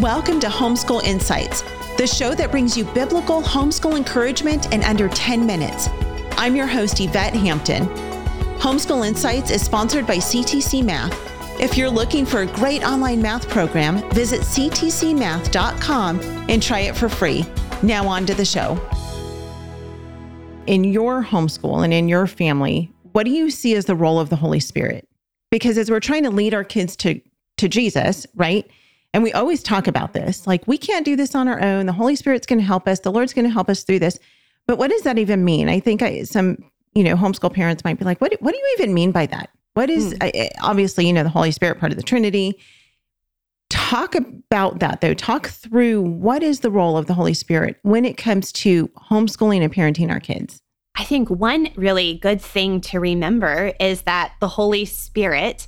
Welcome to Homeschool Insights, the show that brings you biblical homeschool encouragement in under 10 minutes. I'm your host, Yvette Hampton. Homeschool Insights is sponsored by CTC Math. If you're looking for a great online math program, visit ctcmath.com and try it for free. Now, on to the show. In your homeschool and in your family, what do you see as the role of the Holy Spirit? Because as we're trying to lead our kids to, to Jesus, right? And we always talk about this like, we can't do this on our own. The Holy Spirit's going to help us, the Lord's going to help us through this. But what does that even mean? I think I, some, you know, homeschool parents might be like, what, what do you even mean by that? What is, mm. I, obviously, you know, the Holy Spirit part of the Trinity. Talk about that though. Talk through what is the role of the Holy Spirit when it comes to homeschooling and parenting our kids. I think one really good thing to remember is that the Holy Spirit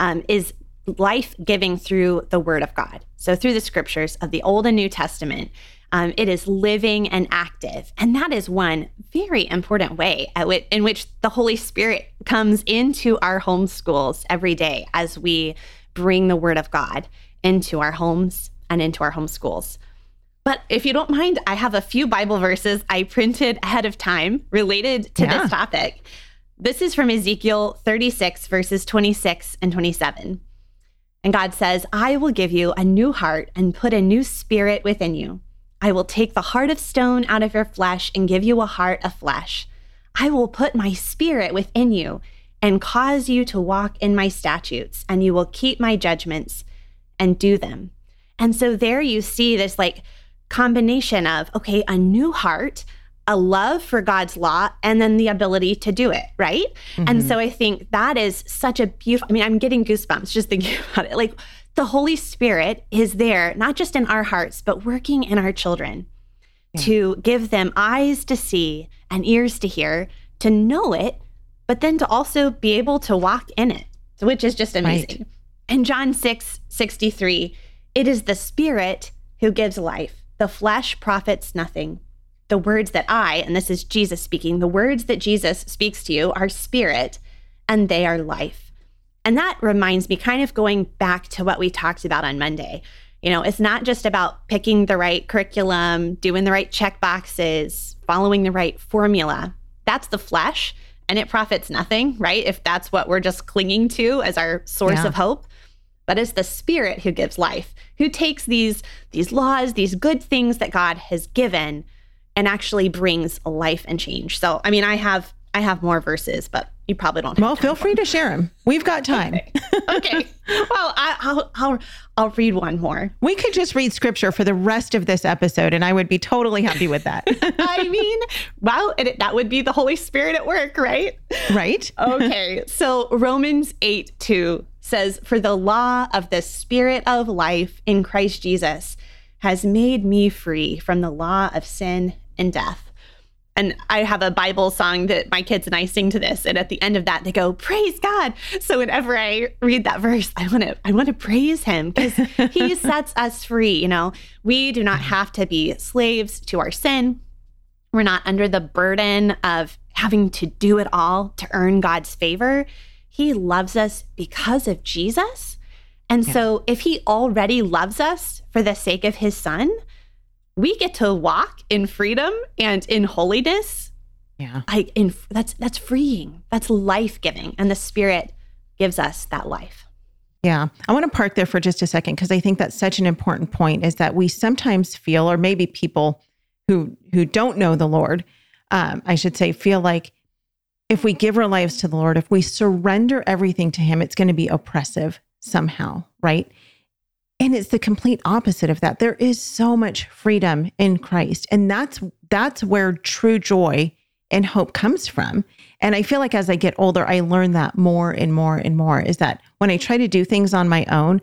um, is life giving through the Word of God. So, through the scriptures of the Old and New Testament, um, it is living and active. And that is one very important way w- in which the Holy Spirit comes into our homeschools every day as we bring the Word of God into our homes and into our homeschools. But if you don't mind, I have a few Bible verses I printed ahead of time related to yeah. this topic. This is from Ezekiel 36, verses 26 and 27. And God says, I will give you a new heart and put a new spirit within you. I will take the heart of stone out of your flesh and give you a heart of flesh. I will put my spirit within you and cause you to walk in my statutes, and you will keep my judgments and do them. And so there you see this like combination of, okay, a new heart, a love for God's law, and then the ability to do it, right? Mm-hmm. And so I think that is such a beautiful, I mean, I'm getting goosebumps just thinking about it. Like the Holy Spirit is there, not just in our hearts, but working in our children yeah. to give them eyes to see and ears to hear, to know it, but then to also be able to walk in it, which is just amazing. Right. In John 6 63, it is the Spirit who gives life. The flesh profits nothing. The words that I, and this is Jesus speaking, the words that Jesus speaks to you are spirit and they are life. And that reminds me kind of going back to what we talked about on Monday. You know, it's not just about picking the right curriculum, doing the right check boxes, following the right formula. That's the flesh and it profits nothing, right? If that's what we're just clinging to as our source yeah. of hope but it's the spirit who gives life who takes these these laws these good things that god has given and actually brings life and change. So i mean i have i have more verses but you probably don't well feel free to share them we've got time. Okay, okay. well I, will I'll i'll read one more. We could just read scripture for the rest of this episode and i would be totally happy with that. I mean wow it, that would be the holy spirit at work right? Right. Okay. So romans 8 2 says, For the law of the Spirit of life in Christ Jesus has made me free from the law of sin and death. And I have a Bible song that my kids and I sing to this. And at the end of that, they go, Praise God. So whenever I read that verse, I want to I want to praise him because he sets us free. You know, we do not have to be slaves to our sin. We're not under the burden of having to do it all to earn God's favor. He loves us because of Jesus. And yeah. so if he already loves us for the sake of his son, we get to walk in freedom and in holiness. Yeah. I in that's that's freeing. That's life-giving and the spirit gives us that life. Yeah. I want to park there for just a second because I think that's such an important point is that we sometimes feel or maybe people who who don't know the Lord um, I should say feel like if we give our lives to the Lord, if we surrender everything to Him, it's going to be oppressive somehow, right? And it's the complete opposite of that. There is so much freedom in Christ. And that's that's where true joy and hope comes from. And I feel like as I get older, I learn that more and more and more is that when I try to do things on my own,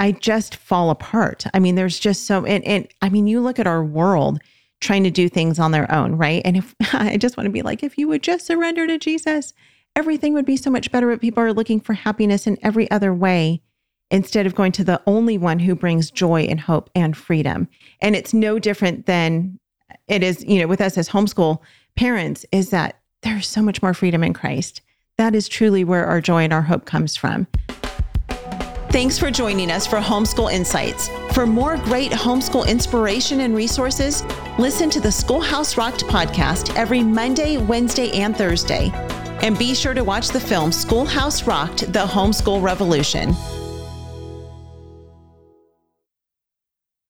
I just fall apart. I mean, there's just so and, and I mean, you look at our world trying to do things on their own, right? And if I just want to be like, if you would just surrender to Jesus, everything would be so much better. But people are looking for happiness in every other way instead of going to the only one who brings joy and hope and freedom. And it's no different than it is, you know, with us as homeschool parents, is that there's so much more freedom in Christ. That is truly where our joy and our hope comes from. Thanks for joining us for Homeschool Insights. For more great homeschool inspiration and resources, listen to the Schoolhouse Rocked podcast every Monday, Wednesday, and Thursday. And be sure to watch the film Schoolhouse Rocked The Homeschool Revolution.